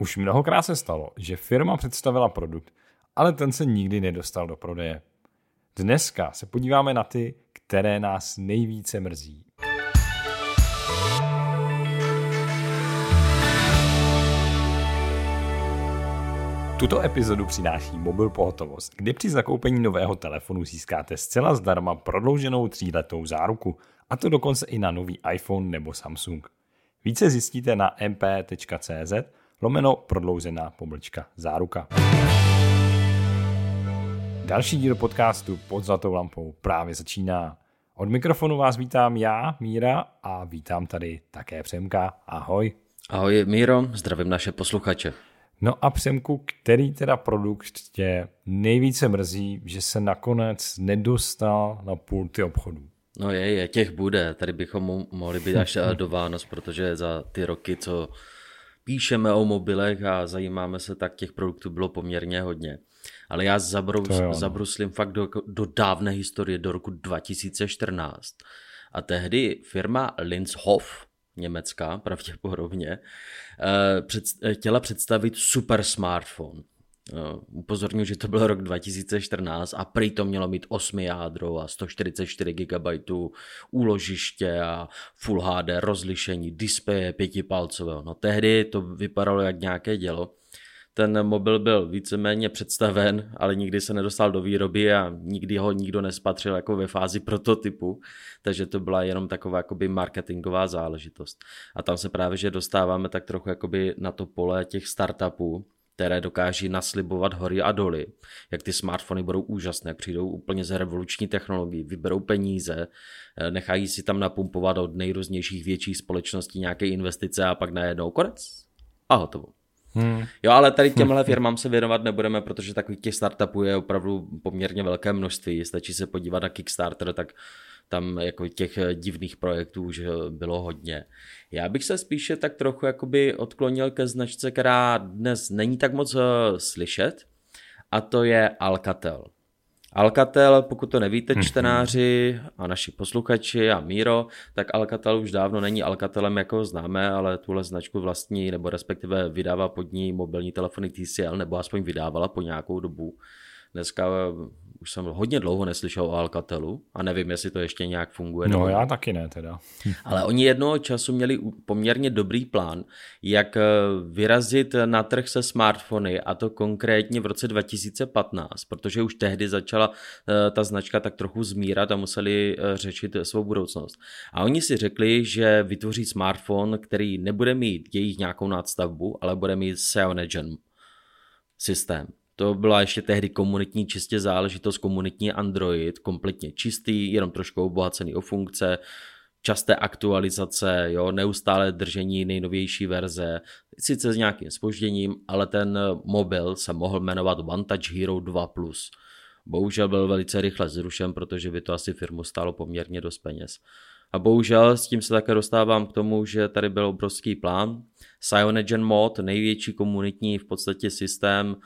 Už mnohokrát se stalo, že firma představila produkt, ale ten se nikdy nedostal do prodeje. Dneska se podíváme na ty, které nás nejvíce mrzí. Tuto epizodu přináší Mobil Pohotovost, kde při zakoupení nového telefonu získáte zcela zdarma prodlouženou tříletou záruku, a to dokonce i na nový iPhone nebo Samsung. Více zjistíte na mp.cz lomeno prodloužená pomlčka záruka. Další díl podcastu pod zlatou lampou právě začíná. Od mikrofonu vás vítám já, Míra, a vítám tady také Přemka. Ahoj. Ahoj Míro, zdravím naše posluchače. No a Přemku, který teda produkt tě nejvíce mrzí, že se nakonec nedostal na pulty obchodu? No je, je, těch bude. Tady bychom mohli být až do Vánoc, protože za ty roky, co píšeme o mobilech a zajímáme se, tak těch produktů bylo poměrně hodně. Ale já zabrus, no. zabruslím fakt do, do dávné historie, do roku 2014. A tehdy firma Linzhof, německá pravděpodobně, eh, před, chtěla představit super smartphone. Uh, upozorňuji, že to byl rok 2014 a prý to mělo mít 8 jádro a 144 GB úložiště a Full HD rozlišení, displeje pětipalcového. No tehdy to vypadalo jak nějaké dělo. Ten mobil byl víceméně představen, ale nikdy se nedostal do výroby a nikdy ho nikdo nespatřil jako ve fázi prototypu, takže to byla jenom taková jakoby marketingová záležitost. A tam se právě, že dostáváme tak trochu jakoby na to pole těch startupů, které dokáží naslibovat hory a doly, jak ty smartfony budou úžasné, přijdou úplně z revoluční technologií, vyberou peníze, eh, nechají si tam napumpovat od nejrůznějších větších společností nějaké investice a pak najednou konec a hotovo. Hmm. Jo, ale tady těmhle firmám se věnovat nebudeme, protože takových těch startupů je opravdu poměrně velké množství. Stačí se podívat na Kickstarter, tak tam jako těch divných projektů už bylo hodně. Já bych se spíše tak trochu jakoby odklonil ke značce, která dnes není tak moc uh, slyšet, a to je Alcatel. Alcatel, pokud to nevíte, mhm. čtenáři a naši posluchači a Míro, tak Alcatel už dávno není Alcatelem, jako známe, ale tuhle značku vlastní, nebo respektive vydává pod ní mobilní telefony TCL, nebo aspoň vydávala po nějakou dobu. Dneska už jsem hodně dlouho neslyšel o Alcatelu a nevím, jestli to ještě nějak funguje. No nebo... já taky ne teda. Ale oni jednoho času měli poměrně dobrý plán, jak eh, vyrazit na trh se smartfony a to konkrétně v roce 2015, protože už tehdy začala eh, ta značka tak trochu zmírat a museli eh, řešit svou budoucnost. A oni si řekli, že vytvoří smartphone, který nebude mít jejich nějakou nadstavbu, ale bude mít Cyanogen systém. To byla ještě tehdy komunitní čistě záležitost, komunitní Android, kompletně čistý, jenom trošku obohacený o funkce, časté aktualizace, jo, neustále držení nejnovější verze, sice s nějakým spožděním, ale ten mobil se mohl jmenovat Touch Hero 2+. Bohužel byl velice rychle zrušen, protože by to asi firmu stálo poměrně dost peněz. A bohužel s tím se také dostávám k tomu, že tady byl obrovský plán. Cyanogen Mod, největší komunitní v podstatě systém,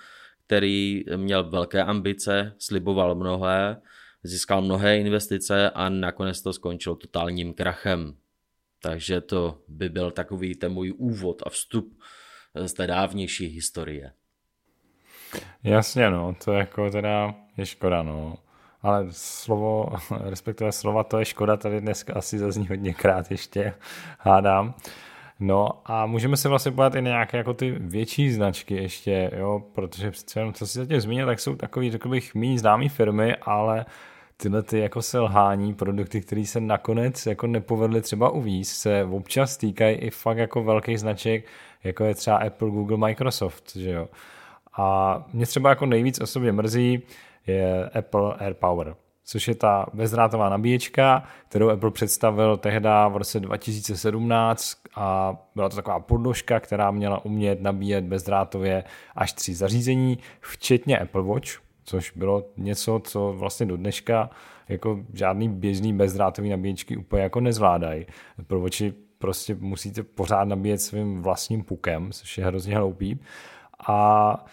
který měl velké ambice, sliboval mnohé, získal mnohé investice a nakonec to skončilo totálním krachem. Takže to by byl takový ten můj úvod a vstup z té dávnější historie. Jasně, no, to jako teda je škoda, no. Ale slovo, respektive slova, to je škoda, tady dneska asi zazní hodněkrát ještě, hádám. No a můžeme se vlastně podívat i na nějaké jako ty větší značky ještě, jo, protože přece jenom, co si zatím zmínil, tak jsou takový, řekl bych, méně známé firmy, ale tyhle ty jako selhání, produkty, které se nakonec jako nepovedly třeba uvíz, se občas týkají i fakt jako velkých značek, jako je třeba Apple, Google, Microsoft, že jo. A mě třeba jako nejvíc osobně mrzí je Apple AirPower což je ta bezdrátová nabíječka, kterou Apple představil tehdy v roce 2017 a byla to taková podnožka, která měla umět nabíjet bezdrátově až tři zařízení, včetně Apple Watch, což bylo něco, co vlastně do dneška jako žádný běžný bezdrátový nabíječky úplně jako nezvládají. Apple Watchi prostě musíte pořád nabíjet svým vlastním pukem, což je hrozně hloupý. A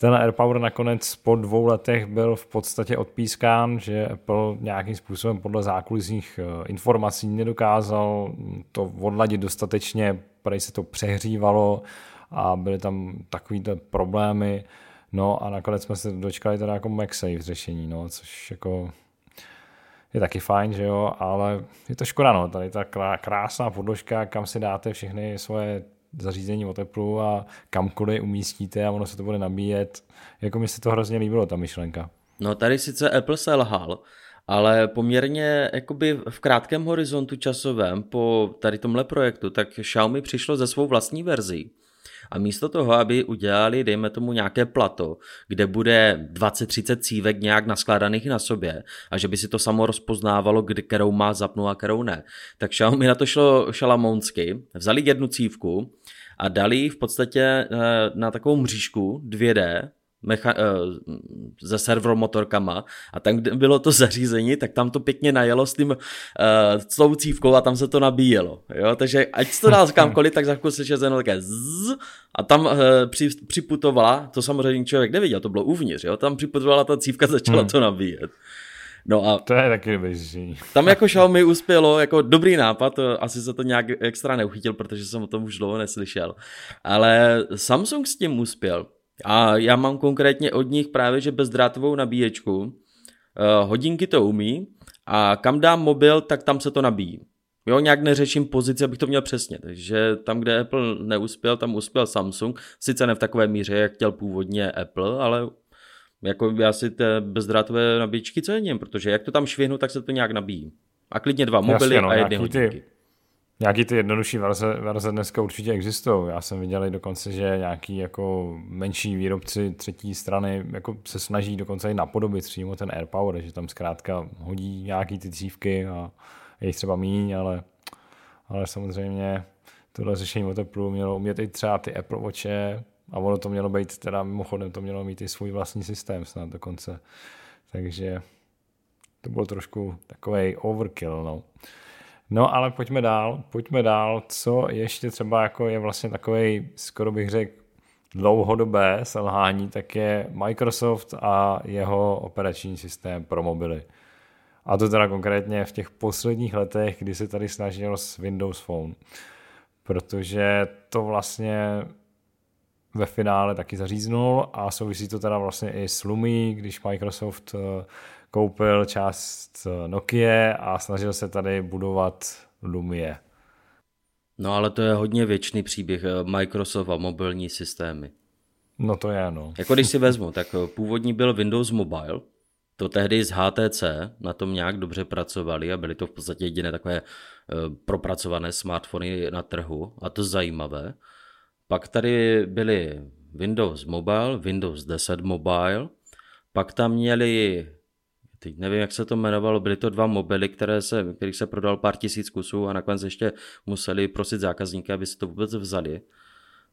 ten AirPower nakonec po dvou letech byl v podstatě odpískán, že Apple nějakým způsobem podle zákulisních eh, informací nedokázal to odladit dostatečně, prej se to přehřívalo a byly tam takovýhle problémy, no a nakonec jsme se dočkali teda jako MagSafe řešení, no, což jako je taky fajn, že jo, ale je to škoda, no, tady ta krásná podložka, kam si dáte všechny svoje zařízení o teplu a kamkoliv umístíte a ono se to bude nabíjet. Jako mi se to hrozně líbilo, ta myšlenka. No tady sice Apple selhal, ale poměrně jakoby v krátkém horizontu časovém po tady tomhle projektu, tak Xiaomi přišlo ze svou vlastní verzí. A místo toho, aby udělali, dejme tomu, nějaké plato, kde bude 20-30 cívek nějak naskládaných na sobě a že by si to samo rozpoznávalo, kdy, kterou má zapnu a kterou ne, tak Xiaomi na to šlo šalamounsky, vzali jednu cívku a dali v podstatě eh, na takovou mřížku 2D, mecha, se servomotorkama a tam, kde bylo to zařízení, tak tam to pěkně najelo s tím uh, tou cívkou a tam se to nabíjelo. Jo? Takže ať to dá kamkoliv, tak za chvíli se jenom také zzz, a tam uh, při, připutovala, to samozřejmě člověk neviděl, to bylo uvnitř, jo? tam připutovala ta cívka, začala hmm. to nabíjet. No a to je taky dobrý Tam jako Xiaomi uspělo, jako dobrý nápad, asi se to nějak extra neuchytil, protože jsem o tom už dlouho neslyšel. Ale Samsung s tím uspěl. A já mám konkrétně od nich právě, že bezdrátovou nabíječku. Uh, hodinky to umí a kam dám mobil, tak tam se to nabíjí. Jo, nějak neřeším pozici, abych to měl přesně. Takže tam, kde Apple neuspěl, tam uspěl Samsung. Sice ne v takové míře, jak chtěl původně Apple, ale jako já si té bezdrátové nabíječky cením, protože jak to tam švihnu, tak se to nějak nabíjí. A klidně dva mobily Jasně, no, a jedny hodinky. Ty Nějaký ty jednodušší verze, verze dneska určitě existují. Já jsem viděl i dokonce, že nějaký jako menší výrobci třetí strany jako se snaží dokonce i napodobit přímo ten AirPower, že tam zkrátka hodí nějaký ty cívky a je jich třeba míň, ale, ale samozřejmě tohle řešení teplu mělo umět i třeba ty Apple Watche a ono to mělo být, teda mimochodem to mělo mít i svůj vlastní systém snad dokonce. Takže to bylo trošku takový overkill, no. No ale pojďme dál, pojďme dál, co ještě třeba jako je vlastně takový, skoro bych řekl, dlouhodobé selhání, tak je Microsoft a jeho operační systém pro mobily. A to teda konkrétně v těch posledních letech, kdy se tady snažil s Windows Phone. Protože to vlastně ve finále taky zaříznul a souvisí to teda vlastně i s Lumi, když Microsoft eh, koupil část Nokia a snažil se tady budovat Lumie. No ale to je hodně věčný příběh eh, Microsoft a mobilní systémy. No to je, no. Jako když si vezmu, tak eh, původní byl Windows Mobile, to tehdy z HTC na tom nějak dobře pracovali a byly to v podstatě jediné takové eh, propracované smartfony na trhu a to zajímavé. Pak tady byly Windows Mobile, Windows 10 Mobile, pak tam měli teď nevím, jak se to jmenovalo, byly to dva mobily, které se, kterých se prodal pár tisíc kusů a nakonec ještě museli prosit zákazníky, aby si to vůbec vzali.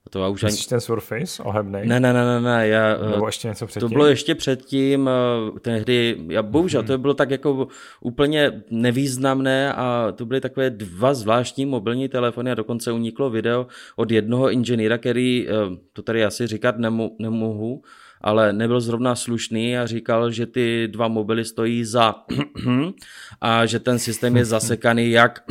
A to už ani... ten Surface ohebnej? Ne, ne, ne, ne, ne. Já, Nebo ještě něco předtím? To bylo ještě předtím, eh, tehdy, já bohužel, hmm. to bylo tak jako úplně nevýznamné a to byly takové dva zvláštní mobilní telefony a dokonce uniklo video od jednoho inženýra, který, eh, to tady asi říkat nemu, nemohu, ale nebyl zrovna slušný a říkal, že ty dva mobily stojí za a že ten systém je zasekaný jak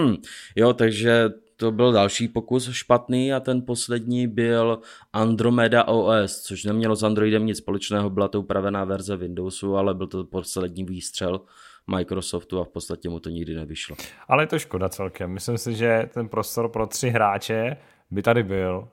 jo, takže to byl další pokus špatný a ten poslední byl Andromeda OS, což nemělo s Androidem nic společného, byla to upravená verze Windowsu, ale byl to poslední výstřel Microsoftu a v podstatě mu to nikdy nevyšlo. Ale je to škoda celkem. Myslím si, že ten prostor pro tři hráče by tady byl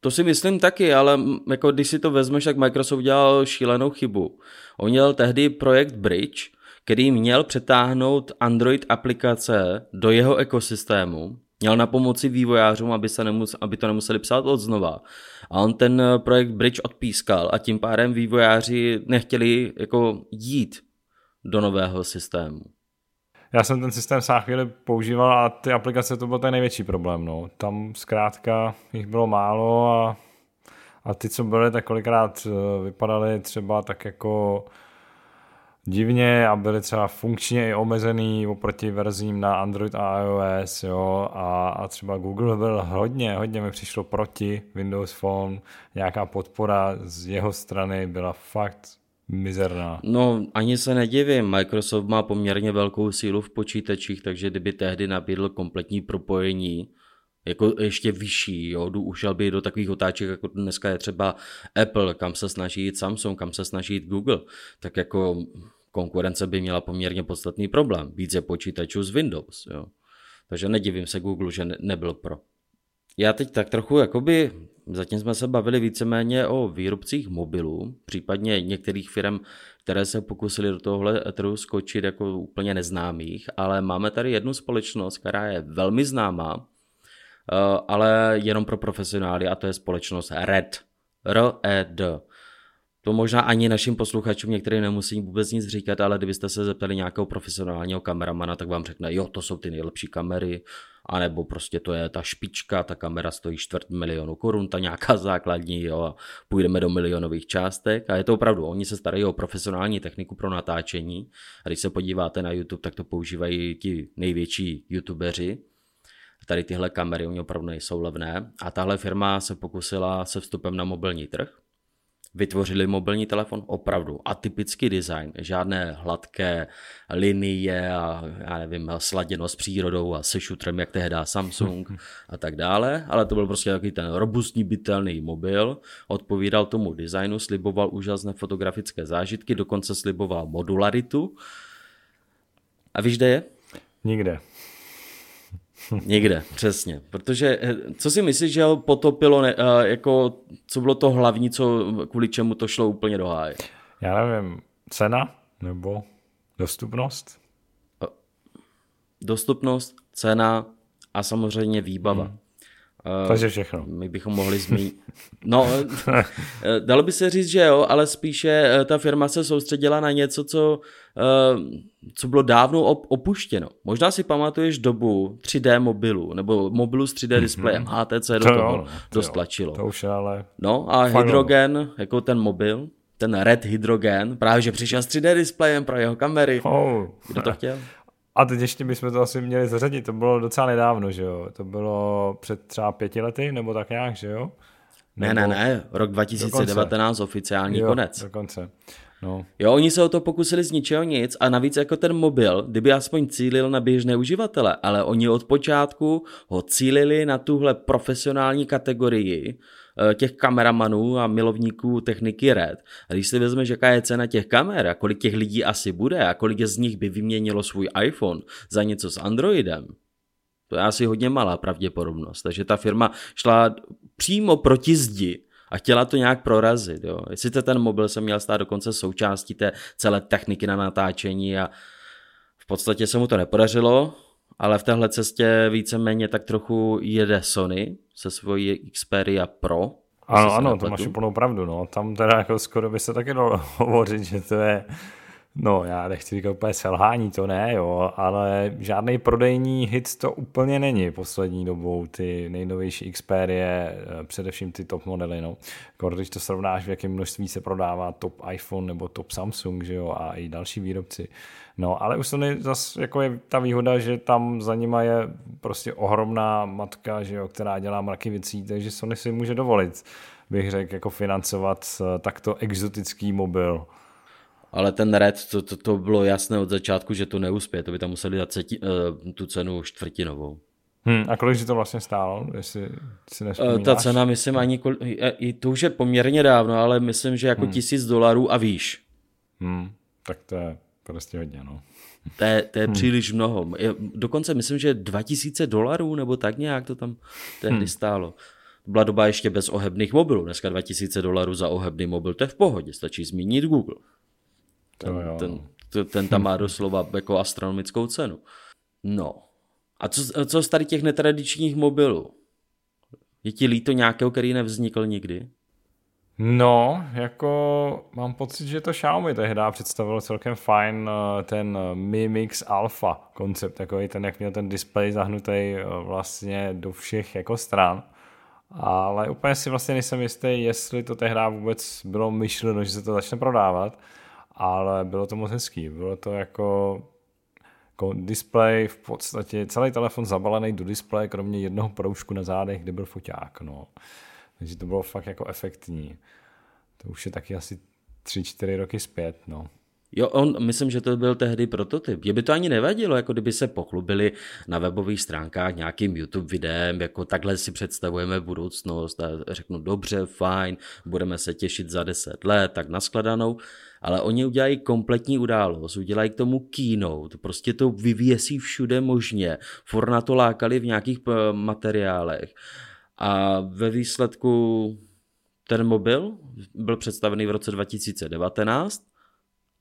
to si myslím taky, ale jako když si to vezmeš, tak Microsoft udělal šílenou chybu. On měl tehdy projekt Bridge, který měl přetáhnout Android aplikace do jeho ekosystému, měl na pomoci vývojářům, aby, se nemus, aby to nemuseli psát od znova. A on ten projekt Bridge odpískal a tím pádem vývojáři nechtěli jako jít do nového systému. Já jsem ten systém sám chvíli používal a ty aplikace to byl ten největší problém. No. Tam zkrátka jich bylo málo a, a ty, co byly, tak kolikrát eh, vypadaly třeba tak jako divně a byly třeba funkčně i omezený oproti verzím na Android a iOS, jo, a, a třeba Google byl hodně, hodně mi přišlo proti Windows Phone, nějaká podpora z jeho strany byla fakt mizerná. No, ani se nedivím. Microsoft má poměrně velkou sílu v počítačích, takže kdyby tehdy nabídl kompletní propojení, jako ještě vyšší, jo, ušel by do takových otáček, jako dneska je třeba Apple, kam se snaží jít Samsung, kam se snaží jít Google, tak jako konkurence by měla poměrně podstatný problém. Více počítačů z Windows, jo. Takže nedivím se Google, že nebyl pro. Já teď tak trochu, jakoby, zatím jsme se bavili víceméně o výrobcích mobilů, případně některých firm, které se pokusili do tohle trhu skočit jako úplně neznámých, ale máme tady jednu společnost, která je velmi známá, eh, ale jenom pro profesionály a to je společnost RED. R-E-D. To možná ani našim posluchačům některý nemusí vůbec nic říkat, ale kdybyste se zeptali nějakého profesionálního kameramana, tak vám řekne, jo, to jsou ty nejlepší kamery, anebo prostě to je ta špička, ta kamera stojí čtvrt milionu korun, ta nějaká základní, jo, a půjdeme do milionových částek. A je to opravdu, oni se starají o profesionální techniku pro natáčení. A když se podíváte na YouTube, tak to používají ti největší youtubeři. Tady tyhle kamery, oni opravdu nejsou levné. A tahle firma se pokusila se vstupem na mobilní trh vytvořili mobilní telefon opravdu atypický design, žádné hladké linie a já nevím, sladěno s přírodou a se šutrem, jak tehdy Samsung a tak dále, ale to byl prostě takový ten robustní bytelný mobil, odpovídal tomu designu, sliboval úžasné fotografické zážitky, dokonce sliboval modularitu. A víš, kde je? Nikde. Někde, přesně. Protože eh, co si myslíš, že ho potopilo, ne, eh, jako, co bylo to hlavní, co, kvůli čemu to šlo úplně do háje? Já nevím, cena nebo dostupnost? Dostupnost, cena a samozřejmě výbava. Hmm. Takže všechno. My bychom mohli zmínit. No, dalo by se říct, že jo, ale spíše ta firma se soustředila na něco, co co bylo dávno opuštěno. Možná si pamatuješ dobu 3D mobilu, nebo mobilu s 3D displejem. Mm-hmm. HTC do to toho jo, dost to tlačilo. To už ale... No a hydrogen, jako ten mobil, ten Red Hydrogen, právě že přišel s 3D displejem pro jeho kamery. Oh. Kdo to chtěl? A teď ještě bychom to asi měli zařadit, to bylo docela nedávno, že jo? To bylo před třeba pěti lety, nebo tak nějak, že jo? Nebo... Ne, ne, ne, rok 2019 dokonce. oficiální jo, konec. dokonce. No. Jo, oni se o to pokusili z ničeho nic a navíc jako ten mobil, kdyby aspoň cílil na běžné uživatele, ale oni od počátku ho cílili na tuhle profesionální kategorii těch kameramanů a milovníků techniky RED. A když si vezmeš, jaká je cena těch kamer a kolik těch lidí asi bude a kolik z nich by vyměnilo svůj iPhone za něco s Androidem, to je asi hodně malá pravděpodobnost. Takže ta firma šla přímo proti zdi a chtěla to nějak prorazit. Jo. Sice ten mobil se měl stát dokonce součástí té celé techniky na natáčení a v podstatě se mu to nepodařilo, ale v téhle cestě víceméně tak trochu jede Sony se svojí Xperia Pro. Ano, ano, to máš úplnou pravdu. No. Tam teda jako skoro by se taky dalo hovořit, že to je No, já nechci říkat úplně selhání, to ne, jo, ale žádný prodejní hit to úplně není poslední dobou, ty nejnovější Xperie, eh, především ty top modely, no. Když to srovnáš, v jakém množství se prodává top iPhone nebo top Samsung, že jo, a i další výrobci. No, ale už Sony zase jako je ta výhoda, že tam za nima je prostě ohromná matka, že jo, která dělá mraky věcí, takže Sony si může dovolit, bych řekl, jako financovat eh, takto exotický mobil. Ale ten Red, to, to, to bylo jasné od začátku, že to neuspěje, to by tam museli dát ceti, uh, tu cenu čtvrtinovou. Hmm, a kolik to vlastně stálo, jestli si nespomínáš? Ta cena, myslím, ani kol... i to už je poměrně dávno, ale myslím, že jako hmm. tisíc dolarů a výš. Hmm, tak to je prostě hodně, no. To je, to je hmm. příliš mnoho. Dokonce myslím, že 2000 dolarů nebo tak nějak to tam tehdy hmm. stálo. Byla doba ještě bez ohebných mobilů. Dneska 2000 dolarů za ohebný mobil, to je v pohodě, stačí zmínit Google. Ten, jo. ten, ten, ten tam má doslova jako astronomickou cenu. No. A co, co z tady těch netradičních mobilů? Je ti líto nějakého, který nevznikl nikdy? No, jako mám pocit, že to Xiaomi tehdy představilo celkem fajn eh, ten Mi Mix Alpha koncept, takový ten, jak měl ten displej zahnutý eh, vlastně do všech jako stran. Ale úplně si vlastně nejsem jistý, jestli to tehdy vůbec bylo myšleno, že se to začne prodávat ale bylo to moc hezký. Bylo to jako, jako display, v podstatě celý telefon zabalený do displeje, kromě jednoho proužku na zádech, kde byl foťák. No. Takže to bylo fakt jako efektní. To už je taky asi 3-4 roky zpět. No. Jo, on, myslím, že to byl tehdy prototyp. Je by to ani nevadilo, jako kdyby se pochlubili na webových stránkách nějakým YouTube videem, jako takhle si představujeme budoucnost a řeknu dobře, fajn, budeme se těšit za deset let, tak naskladanou. Ale oni udělají kompletní událost, udělají k tomu keynote, prostě to vyvěsí všude možně, for na to lákali v nějakých materiálech. A ve výsledku ten mobil byl představený v roce 2019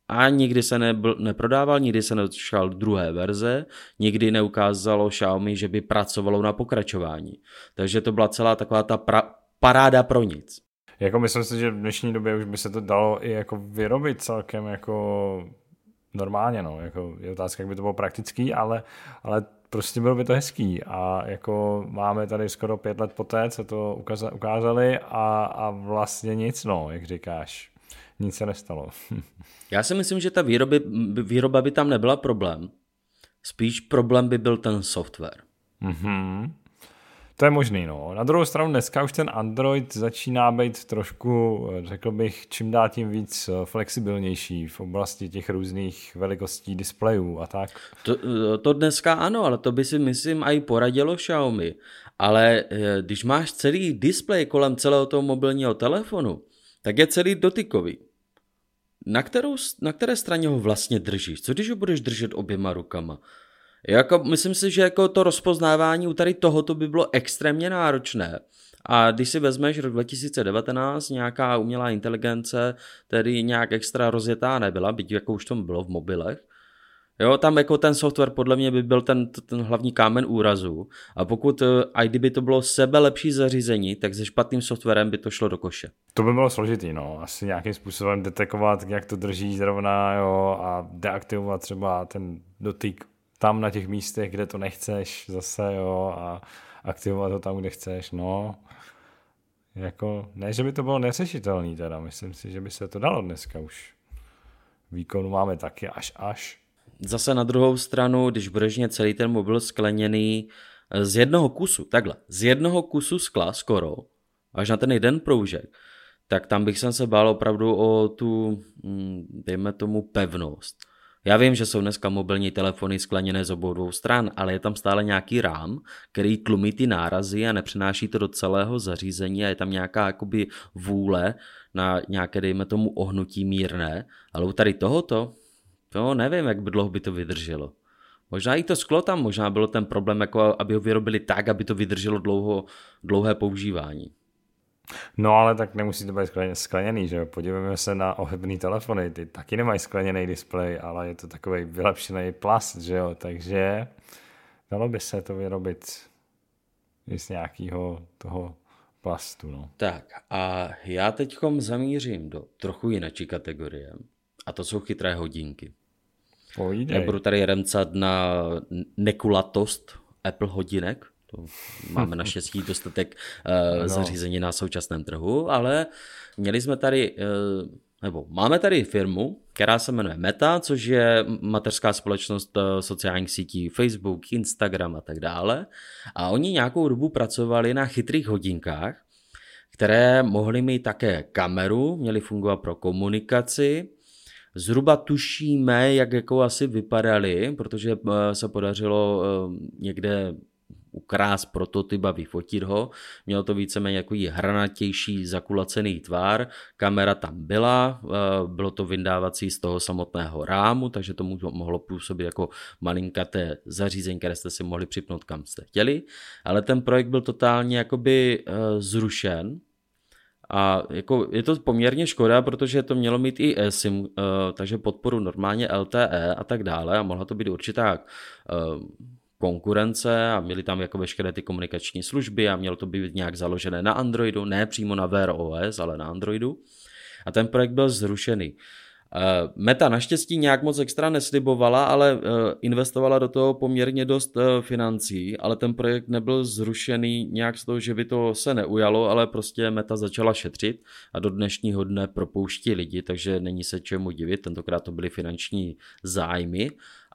a nikdy se nebyl, neprodával, nikdy se nedočkal druhé verze, nikdy neukázalo Xiaomi, že by pracovalo na pokračování. Takže to byla celá taková ta pra, paráda pro nic. Jako myslím si, že v dnešní době už by se to dalo i jako vyrobit celkem jako normálně, no. Jako je otázka, jak by to bylo praktický, ale, ale prostě bylo by to hezký a jako máme tady skoro pět let poté, co to ukázali a, a vlastně nic, no, jak říkáš nic se nestalo. Já si myslím, že ta výroby, výroba by tam nebyla problém. Spíš problém by byl ten software. Mm-hmm. To je možný, no. Na druhou stranu dneska už ten Android začíná být trošku, řekl bych, čím dál tím víc eh, flexibilnější v oblasti těch různých velikostí displejů a tak. To, eh, to dneska ano, ale to by si myslím i poradilo Xiaomi. Ale eh, když máš celý displej kolem celého toho mobilního telefonu, tak je celý dotykový na, kterou, na které straně ho vlastně držíš? Co když ho budeš držet oběma rukama? Jako, myslím si, že jako to rozpoznávání u tady tohoto by bylo extrémně náročné. A když si vezmeš rok 2019, nějaká umělá inteligence, tedy nějak extra rozjetá nebyla, byť jako už to bylo v mobilech, Jo, tam jako ten software podle mě by byl ten, ten hlavní kámen úrazu a pokud, eh, a kdyby to bylo sebe lepší zařízení, tak se špatným softwarem by to šlo do koše. To by bylo složitý, no. Asi nějakým způsobem detekovat, jak to drží zrovna, jo, a deaktivovat třeba ten dotyk tam na těch místech, kde to nechceš zase, jo, a aktivovat ho tam, kde chceš, no. Jako, ne, že by to bylo nesešitelný teda, myslím si, že by se to dalo dneska už. Výkonu máme taky až až. Zase na druhou stranu, když budeš celý ten mobil skleněný eh, z jednoho kusu, takhle, z jednoho kusu skla skoro, až na ten jeden proužek, tak tam bych se bál opravdu o tu, hm, dejme tomu, pevnost. Já vím, že jsou dneska mobilní telefony skleněné z obou dvou stran, ale je tam stále nějaký rám, který tlumí ty nárazy a nepřenáší to do celého zařízení a je tam nějaká jakoby vůle na nějaké, dejme tomu, ohnutí mírné. Ale u tady tohoto, to nevím, jak by dlouho by to vydrželo. Možná i to sklo tam možná bylo ten problém, jako aby ho vyrobili tak, aby to vydrželo dlouho, dlouhé používání. No ale tak nemusí to být skleněný, že jo? Podívejme se na ohebný telefony, ty taky nemají skleněný displej, ale je to takový vylepšený plast, že jo? Takže dalo by se to vyrobit z nějakého toho plastu, no. Tak a já teďkom zamířím do trochu jiné kategorie a to jsou chytré hodinky. Povídej. Nebudu tady remcat na nekulatost Apple hodinek, to máme naštěstí dostatek uh, no. zařízení na současném trhu, ale měli jsme tady, uh, nebo máme tady firmu, která se jmenuje Meta, což je mateřská společnost uh, sociálních sítí Facebook, Instagram a tak dále. A oni nějakou dobu pracovali na chytrých hodinkách, které mohly mít také kameru, měly fungovat pro komunikaci, Zhruba tušíme, jak jako asi vypadaly, protože eh, se podařilo eh, někde ukrást prototyp a vyfotit ho. Mělo to víceméně jako hranatější zakulacený tvar, kamera tam byla, eh, bylo to vyndávací z toho samotného rámu, takže to mohlo působit jako malinkaté zařízení, které jste si mohli připnout kam jste chtěli, ale ten projekt byl totálně jakoby zrušen, a jako je to poměrně škoda, protože to mělo mít i eSIM, uh, takže podporu normálně LTE a tak dále a mohla to být určitá konkurence a měli tam jako veškeré ty komunikační služby a mělo to být nějak založené na Androidu, ne přímo na Wear OS, ale na Androidu. A ten projekt byl zrušený. Eh, Meta naštěstí nějak moc extra neslibovala, ale eh, investovala do toho poměrně dost eh, financí, ale ten projekt nebyl zrušený nějak z toho, že by to se neujalo, ale prostě Meta začala šetřit a do dnešního dne propouští lidi, takže není se čemu divit, tentokrát to byly finanční zájmy,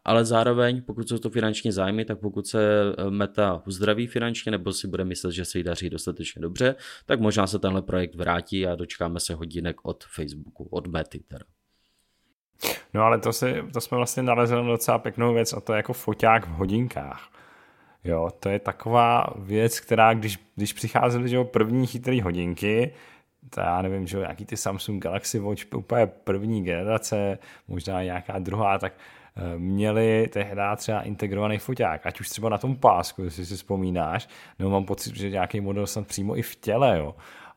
ale zároveň, pokud jsou to finanční zájmy, tak pokud se Meta uzdraví finančně nebo si bude myslet, že se jí daří dostatečně dobře, tak možná se tenhle projekt vrátí a dočkáme se hodinek od Facebooku, od Mety teda. No ale to, si, to jsme vlastně nalezli docela pěknou věc a to je jako foťák v hodinkách. Jo, to je taková věc, která když, když přicházely že jo, první chytré hodinky, to já nevím, že jo, jaký ty Samsung Galaxy Watch úplně první generace, možná nějaká druhá, tak eh, měli tehdy třeba integrovaný foťák, ať už třeba na tom pásku, jestli si vzpomínáš, nebo mám pocit, že nějaký model snad přímo i v těle, jo.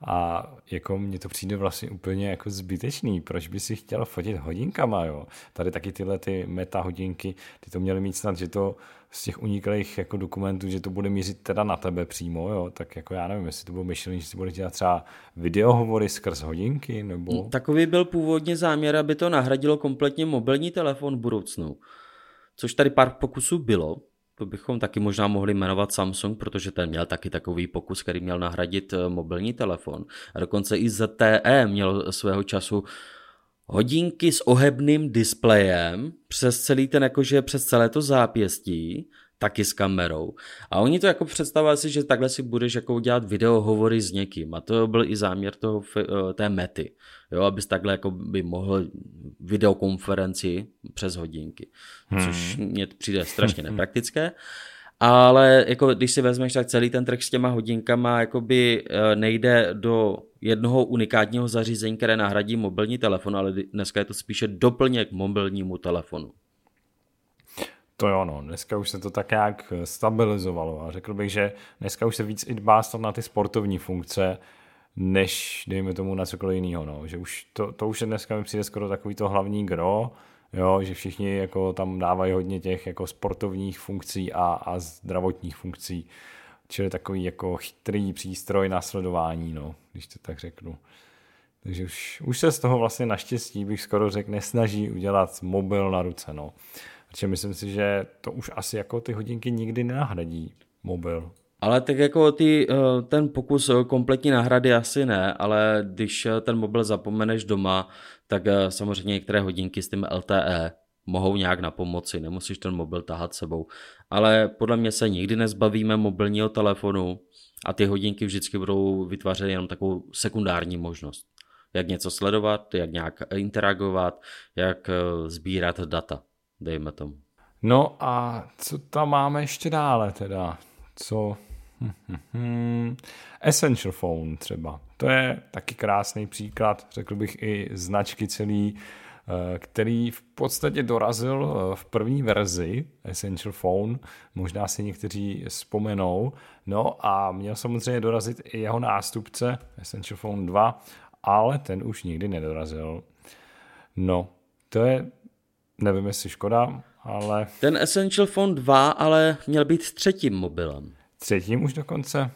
A jako mně to přijde vlastně úplně jako zbytečný, proč by si chtěl fotit hodinkama, jo. Tady taky tyhle ty meta hodinky, ty to měly mít snad, že to z těch uniklých jako dokumentů, že to bude mířit teda na tebe přímo, jo, tak jako já nevím, jestli to bylo myšlení, že si bude dělat třeba videohovory skrz hodinky, nebo... Takový byl původně záměr, aby to nahradilo kompletně mobilní telefon v budoucnu. Což tady pár pokusů bylo, to bychom taky možná mohli jmenovat Samsung, protože ten měl taky takový pokus, který měl nahradit eh, mobilní telefon. A dokonce i ZTE měl svého času hodinky s ohebným displejem přes celý ten, jakože přes celé to zápěstí, taky s kamerou. A oni to jako představovali si, že takhle si budeš jako dělat videohovory s někým. A to byl i záměr toho, eh, té mety. Jo, abys takhle jako by mohl videokonferenci přes hodinky. Hmm. Což mně přijde strašně nepraktické. Ale jako když si vezmeš, tak celý ten trh s těma hodinkama jakoby eh, nejde do jednoho unikátního zařízení, které nahradí mobilní telefon, ale dneska je to spíše doplněk mobilnímu telefonu. To jo, no. Dneska už se to tak nějak stabilizovalo a řekl bych, že dneska už se víc i dbá na ty sportovní funkce, než dejme tomu na cokoliv jiného, no. Že už to, to už je dneska mi přijde skoro takový to hlavní gro, jo, že všichni jako tam dávají hodně těch jako sportovních funkcí a, a zdravotních funkcí, čili takový jako chytrý přístroj na sledování, no, když to tak řeknu. Takže už, už se z toho vlastně naštěstí, bych skoro řekl, nesnaží udělat mobil na ruce, no. Protože myslím si, že to už asi jako ty hodinky nikdy nenahradí mobil. Ale tak jako ty, eh, ten pokus eh, kompletní náhrady asi ne, ale když eh, ten mobil zapomeneš doma, tak samozřejmě některé hodinky s tím LTE mohou nějak na pomoci, nemusíš ten mobil tahat sebou. Ale podle mě se nikdy nezbavíme mobilního telefonu a ty hodinky vždycky budou vytvářet jenom takovou sekundární možnost. Jak něco sledovat, jak nějak interagovat, jak sbírat data, dejme tomu. No a co tam máme ještě dále teda? Co Essential Phone třeba. To je taky krásný příklad, řekl bych i značky celý, eh, který v podstatě dorazil eh, v první verzi Essential Phone, možná si někteří vzpomenou, no a měl samozřejmě dorazit i jeho nástupce Essential Phone 2, ale ten už nikdy nedorazil. No, to je, nevím jestli škoda, ale... Ten Essential Phone 2 ale měl být třetím mobilem. Třetím už dokonce?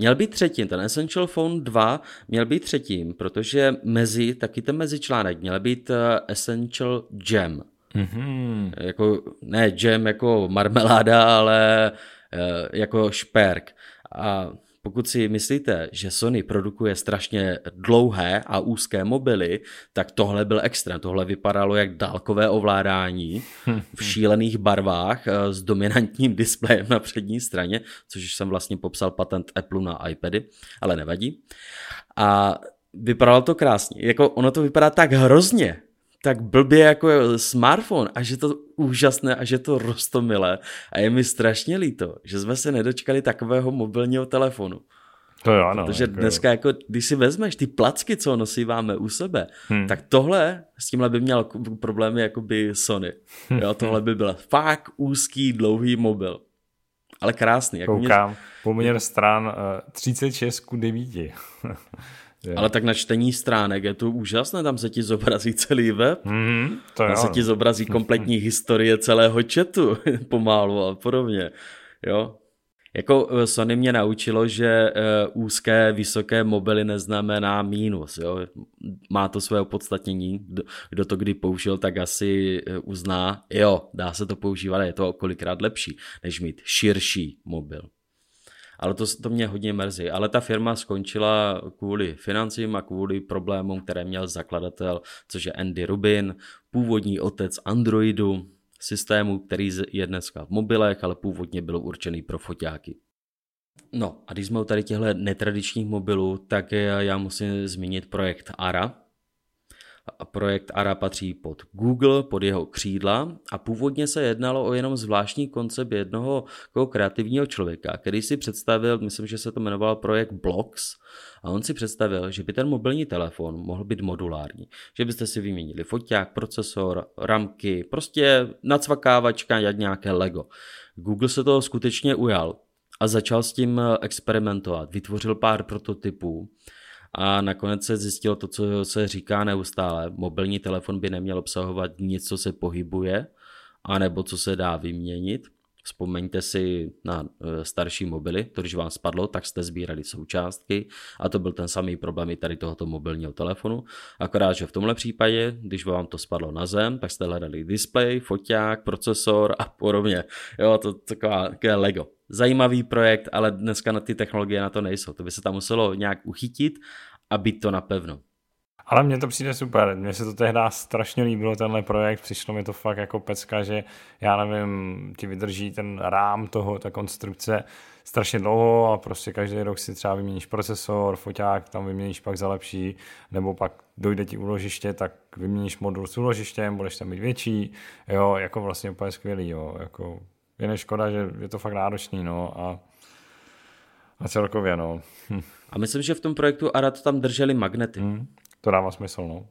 Měl být třetím, ten Essential Phone 2 měl být třetím, protože mezi, taky ten mezičlánek měl být eh, Essential Jam. Mm-hmm. Jako, ne jam jako marmeláda, ale uh, jako šperk. A pokud si myslíte, že Sony produkuje strašně dlouhé a úzké mobily, tak tohle byl extrém. Tohle vypadalo jak dálkové ovládání v šílených barvách eh, s dominantním displejem na přední straně, což jsem vlastně popsal patent Apple na iPady, ale nevadí. A vypadalo to krásně. Jako ono to vypadá tak hrozně, tak blbě jako smartphone a že to úžasné a že to rostomilé a je mi strašně líto, že jsme se nedočkali takového mobilního telefonu. To jo, ano. Protože jako dneska, jako, když si vezmeš ty placky, co nosíváme u sebe, hmm. tak tohle, s tímhle by měl problémy jako by Sony. Jo, tohle by byl fakt úzký, dlouhý mobil. Ale krásný. Jako Koukám, mě... poměr stran uh, 36 ku 9. Je. Ale tak na čtení stránek je to úžasné, tam se ti zobrazí celý web, mm, to tam jo. se ti zobrazí kompletní historie celého chatu pomalu a podobně. Jo? Jako eh, Sony mě naučilo, že uh, úzké, vysoké mobily neznamená mínus. Jo? Má to své opodstatnění. Kdo, kdo to kdy použil, tak asi eh, uzná, jo, dá se to používat, je to kolikrát lepší, než mít širší mobil ale to, to mě hodně mrzí. Ale ta firma skončila kvůli financím a kvůli problémům, které měl zakladatel, což je Andy Rubin, původní otec Androidu, systému, který je dneska v mobilech, ale původně byl určený pro foťáky. No a když jsme u tady těchto netradičních mobilů, tak já musím zmínit projekt ARA. Projekt ARA patří pod Google, pod jeho křídla a původně se jednalo o jenom zvláštní koncept jednoho kreativního člověka, který si představil, myslím, že se to jmenoval projekt Blocks, a on si představil, že by ten mobilní telefon mohl být modulární. Že byste si vyměnili foťák, procesor, ramky, prostě nacvakávačka, nějaké Lego. Google se toho skutečně ujal a začal s tím experimentovat. Vytvořil pár prototypů a nakonec se zjistilo to, co se říká neustále. Mobilní telefon by neměl obsahovat nic, co se pohybuje, anebo co se dá vyměnit. Vzpomeňte si na e, starší mobily, to když vám spadlo, tak jste sbírali součástky a to byl ten samý problém i tady tohoto mobilního telefonu. Akorát, že v tomhle případě, když vám to spadlo na zem, tak jste hledali display, foťák, procesor a podobně. Jo, to taková, takové Lego. Zajímavý projekt, ale dneska na ty technologie na to nejsou. To by se tam muselo nějak uchytit a být to napevno. Ale mně to přijde super, mně se to tehdy strašně líbilo tenhle projekt, přišlo mi to fakt jako pecka, že já nevím, ti vydrží ten rám toho, ta konstrukce strašně dlouho a prostě každý rok si třeba vyměníš procesor, foťák, tam vyměníš pak za lepší, nebo pak dojde ti úložiště, tak vyměníš modul s úložištěm, budeš tam mít větší, jo, jako vlastně úplně skvělý, jo, jako jen je škoda, že je to fakt náročný, no a a celkově, no. Hm. A myslím, že v tom projektu Arad tam drželi magnety. Hmm. To dává smysl, no.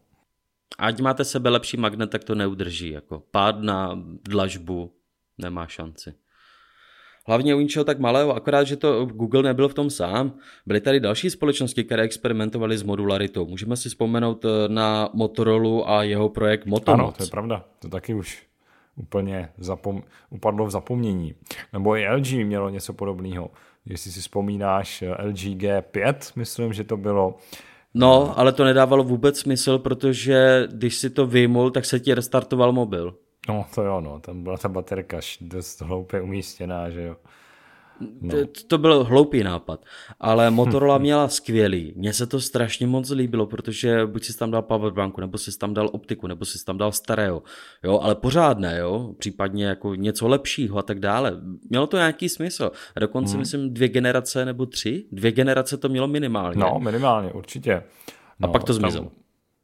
Ať máte sebe lepší magnet, tak to neudrží. Jako pád na dlažbu nemá šanci. Hlavně u něčeho tak malého, akorát, že to Google nebyl v tom sám. Byly tady další společnosti, které experimentovaly s modularitou. Můžeme si vzpomenout eh, na Motorola a jeho projekt Motomoc. Ano, to je pravda. To taky už úplně zapom- upadlo v zapomnění. Nebo i LG mělo něco podobného. Jestli si vzpomínáš eh, LG G5, myslím, že to bylo, No, ale to nedávalo vůbec smysl, protože když si to vyjmul, tak se ti restartoval mobil. No, to jo, no, tam byla ta baterka dost hloupě umístěná, že jo. No. To, to byl hloupý nápad, ale Motorola měla skvělý. Mně se to strašně moc líbilo, protože buď si tam dal powerbanku, nebo si tam dal optiku, nebo si tam dal stereo, jo, ale pořádné, jo, případně jako něco lepšího a tak dále. Mělo to nějaký smysl. A dokonce hmm. myslím dvě generace nebo tři, dvě generace to mělo minimálně. No, minimálně, určitě. No, a pak to zmizelo. Tam,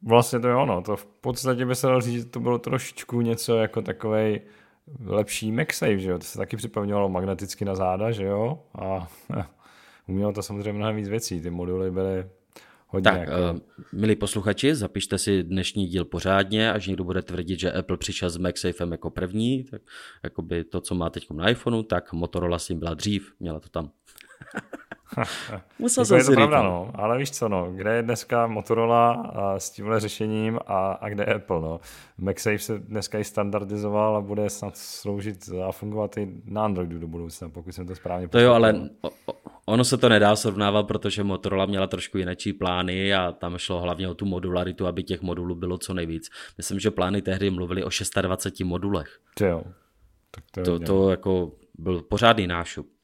vlastně to je ono, to v podstatě by se dalo říct, že to bylo trošičku něco jako takovej lepší MagSafe, že jo, to se taky připevňovalo magneticky na záda, že jo, a umělo to samozřejmě mnohem víc věcí, ty moduly byly hodně tak, jako... uh, milí posluchači, zapište si dnešní díl pořádně, až někdo bude tvrdit, že Apple přišel s MagSafem jako první, tak jakoby to, co má teď na iPhoneu, tak Motorola s tím byla dřív, měla to tam. Musel jako jsem je to pravda, no. Ale víš co, no, kde je dneska Motorola a s tímhle řešením a, a kde je Apple, no. MagSafe se dneska i standardizoval a bude snad sloužit a fungovat i na Androidu do budoucna, pokud jsem to správně To jo, ale ono se to nedá srovnávat, protože Motorola měla trošku jiné plány a tam šlo hlavně o tu modularitu, aby těch modulů bylo co nejvíc. Myslím, že plány tehdy mluvili o 26 modulech. To jo. Tak to, to, to jako byl pořádný nášup.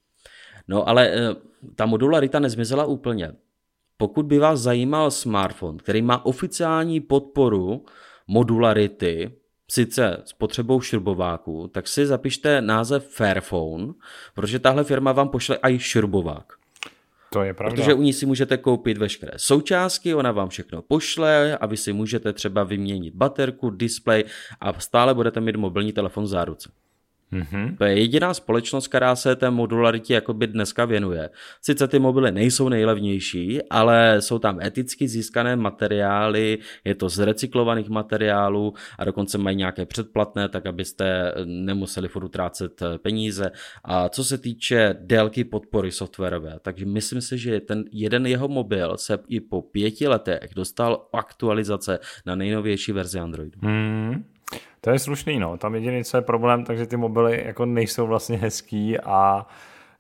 No ale eh, ta modularita nezmizela úplně. Pokud by vás zajímal smartphone, který má oficiální podporu modularity, sice s potřebou šrubováku, tak si zapište název Fairphone, protože tahle firma vám pošle i šrubovák. To je pravda. Protože u ní si můžete koupit veškeré součástky, ona vám všechno pošle a vy si můžete třeba vyměnit baterku, display a stále budete mít mobilní telefon v záruce. Mm-hmm. To je jediná společnost, která se té modularitě jakoby dneska věnuje. Sice ty mobily nejsou nejlevnější, ale jsou tam eticky získané materiály, je to z recyklovaných materiálů a dokonce mají nějaké předplatné, tak abyste nemuseli furt utrácet peníze. A co se týče délky podpory softwarové, takže myslím si, že ten jeden jeho mobil se i po pěti letech dostal aktualizace na nejnovější verzi Androidu. Mm. To je slušný, no. Tam jediný, co je problém, takže ty mobily jako nejsou vlastně hezký a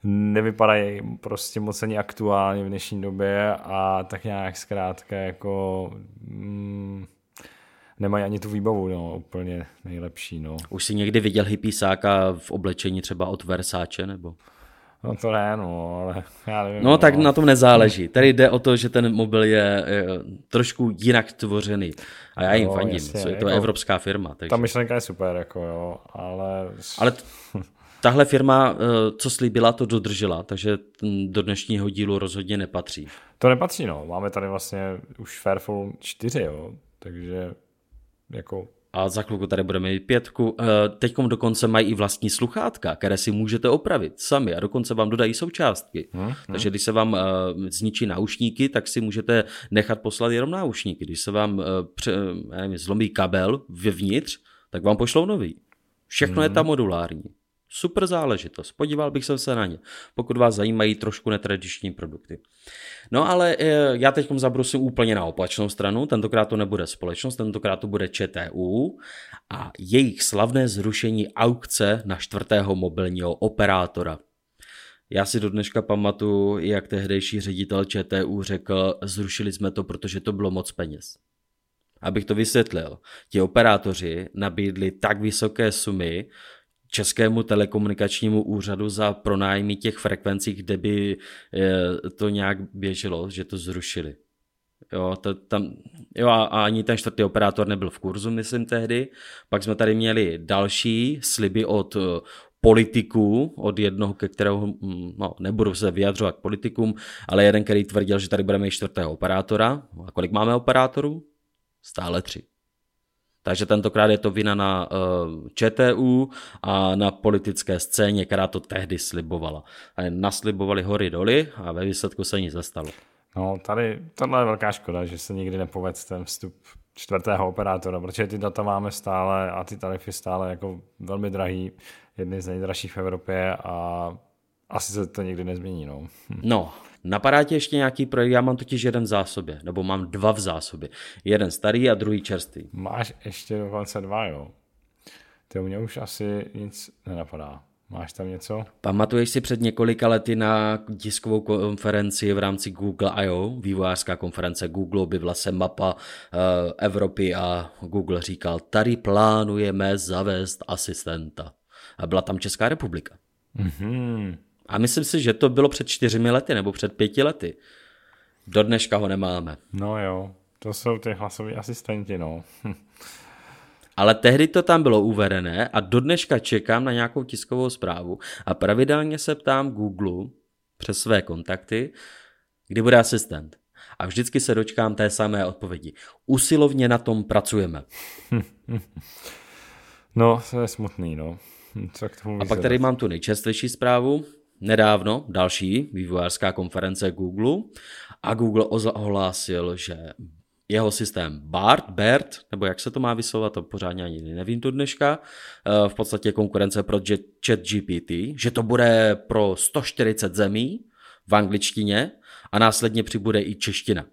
nevypadají prostě moc ani aktuálně v dnešní době a tak nějak zkrátka jako mm, nemají ani tu výbavu no, úplně nejlepší. No. Už jsi někdy viděl hypísáka v oblečení třeba od Versace nebo? No to ne, no, ale já nevím. No, no tak na tom nezáleží. Tady jde o to, že ten mobil je, je trošku jinak tvořený. A já jim no, fandím, jasně, je to jako, evropská firma. Takže... Ta myšlenka je super, jako jo, ale... Ale t- tahle firma, eh, co slíbila, to dodržela, takže do dnešního dílu rozhodně nepatří. To nepatří, no. Máme tady vlastně už Fairphone 4, jo, takže jako a za chvilku tady budeme mít pětku. Eh, Teď dokonce mají i vlastní sluchátka, které si můžete opravit sami a dokonce vám dodají součástky. Hmm, hmm. Takže když se vám eh, zničí náušníky, tak si můžete nechat poslat jenom náušníky. Když se vám eh, nevím, zlomí kabel vevnitř, tak vám pošlou nový. Všechno hmm. je tam modulární. Super záležitost, podíval bych se na ně, pokud vás zajímají trošku netradiční produkty. No ale eh, já teď zabrusím úplně na opačnou stranu, tentokrát to nebude společnost, tentokrát to bude ČTU a jejich slavné zrušení aukce na čtvrtého mobilního operátora. Já si do dneška pamatuju, jak tehdejší ředitel ČTU řekl, zrušili jsme to, protože to bylo moc peněz. Abych to vysvětlil, ti operátoři nabídli tak vysoké sumy, Českému telekomunikačnímu úřadu za pronájmy těch frekvencí, kde by eh, to nějak běželo, že to zrušili. Jo, to, tam, jo a, ani ten čtvrtý operátor nebyl v kurzu, myslím tehdy. Pak jsme tady měli další sliby od eh, politiků, od jednoho, ke kterého, hm, no, nebudu se vyjadřovat k politikům, ale jeden, který tvrdil, že tady budeme mít čtvrtého operátora. A kolik máme operátorů? Stále tři. Takže tentokrát je to vina na uh, ČTU a na politické scéně, která to tehdy slibovala. A naslibovali hory doly a ve výsledku se nic nestalo. No, tady tohle je velká škoda, že se nikdy nepovedl ten vstup čtvrtého operátora, protože ty data máme stále a ty tarify stále jako velmi drahý, jedny z nejdražších v Evropě a asi se to nikdy nezmění. No, no Napadá tě ještě nějaký projekt? Já mám totiž jeden v zásobě, nebo mám dva v zásobě. Jeden starý a druhý čerstvý. Máš ještě dokonce dva, jo? Ty mě už asi nic nenapadá. Máš tam něco? Pamatuješ si před několika lety na tiskovou konferenci v rámci Google I.O., vývojářská konference Google, objevila se mapa uh, Evropy a Google říkal, tady plánujeme zavést asistenta. A byla tam Česká republika. Mm-hmm. A myslím si, že to bylo před čtyřmi lety nebo před pěti lety. Do dneška ho nemáme. No jo, to jsou ty hlasoví asistenti, no. Ale tehdy to tam bylo uvedené a do dneška čekám na nějakou tiskovou zprávu a pravidelně se ptám Google přes své kontakty, kdy bude asistent. A vždycky se dočkám té samé odpovědi. Usilovně na tom pracujeme. No, to je smutný, no. Co k tomu a pak tady mám tu nejčerstvější zprávu nedávno další vývojářská konference Google a Google ohlásil, že jeho systém BART, BERT, nebo jak se to má vyslovovat, to pořádně ani nevím to dneška, eh, v podstatě konkurence pro ChatGPT, že to bude pro 140 zemí v angličtině a následně přibude i čeština.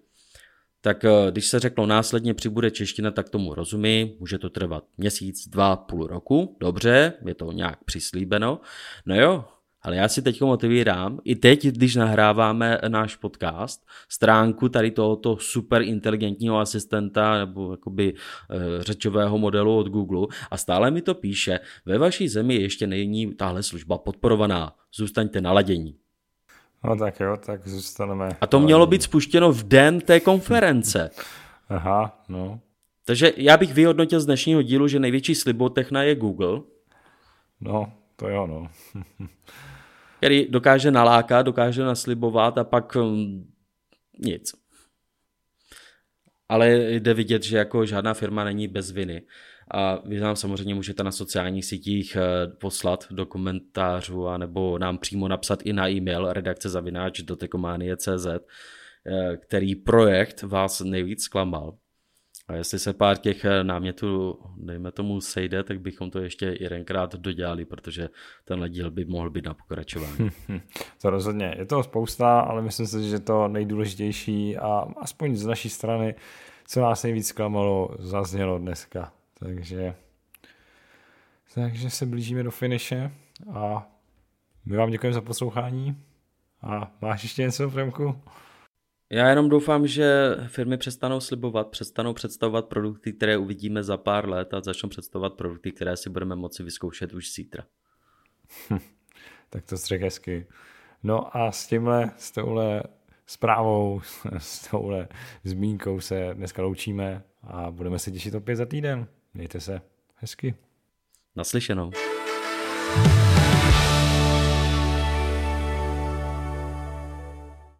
Tak eh, když se řeklo následně přibude čeština, tak tomu rozumí, může to trvat měsíc, dva, půl roku, dobře, je to nějak přislíbeno. No jo, ale já si teď otevírám, i teď, když nahráváme náš podcast, stránku tady tohoto super inteligentního asistenta nebo jakoby e, řečového modelu od Google a stále mi to píše, ve vaší zemi ještě není tahle služba podporovaná, zůstaňte naladění. No tak jo, tak zůstaneme. A to mělo být spuštěno v den té konference. Aha, no. Takže já bych vyhodnotil z dnešního dílu, že největší slibotechna je Google. No, to jo, no. který dokáže nalákat, dokáže naslibovat a pak um, nic. Ale jde vidět, že jako žádná firma není bez viny. A vy nám samozřejmě můžete na sociálních sítích eh, poslat do komentářů a nebo nám přímo napsat i na e-mail redakce zavináč do eh, který projekt vás nejvíc zklamal. A jestli se pár těch eh, námětů, dejme tomu, sejde, tak bychom to ještě jedenkrát dodělali, protože tenhle díl by mohl být na pokračování. to rozhodně. Je toho spousta, ale myslím si, že to nejdůležitější a aspoň z naší strany, co nás nejvíc zklamalo, zaznělo dneska. Takže, takže se blížíme do finiše a my vám děkujeme za poslouchání. A máš ještě něco, Fremku? Já jenom doufám, že firmy přestanou slibovat, přestanou představovat produkty, které uvidíme za pár let a začnou představovat produkty, které si budeme moci vyzkoušet už zítra. Hm, tak to řekl hezky. No a s tímhle, s touhle zprávou, s touhle zmínkou se dneska loučíme a budeme se těšit opět za týden. Mějte se hezky. Naslyšenou.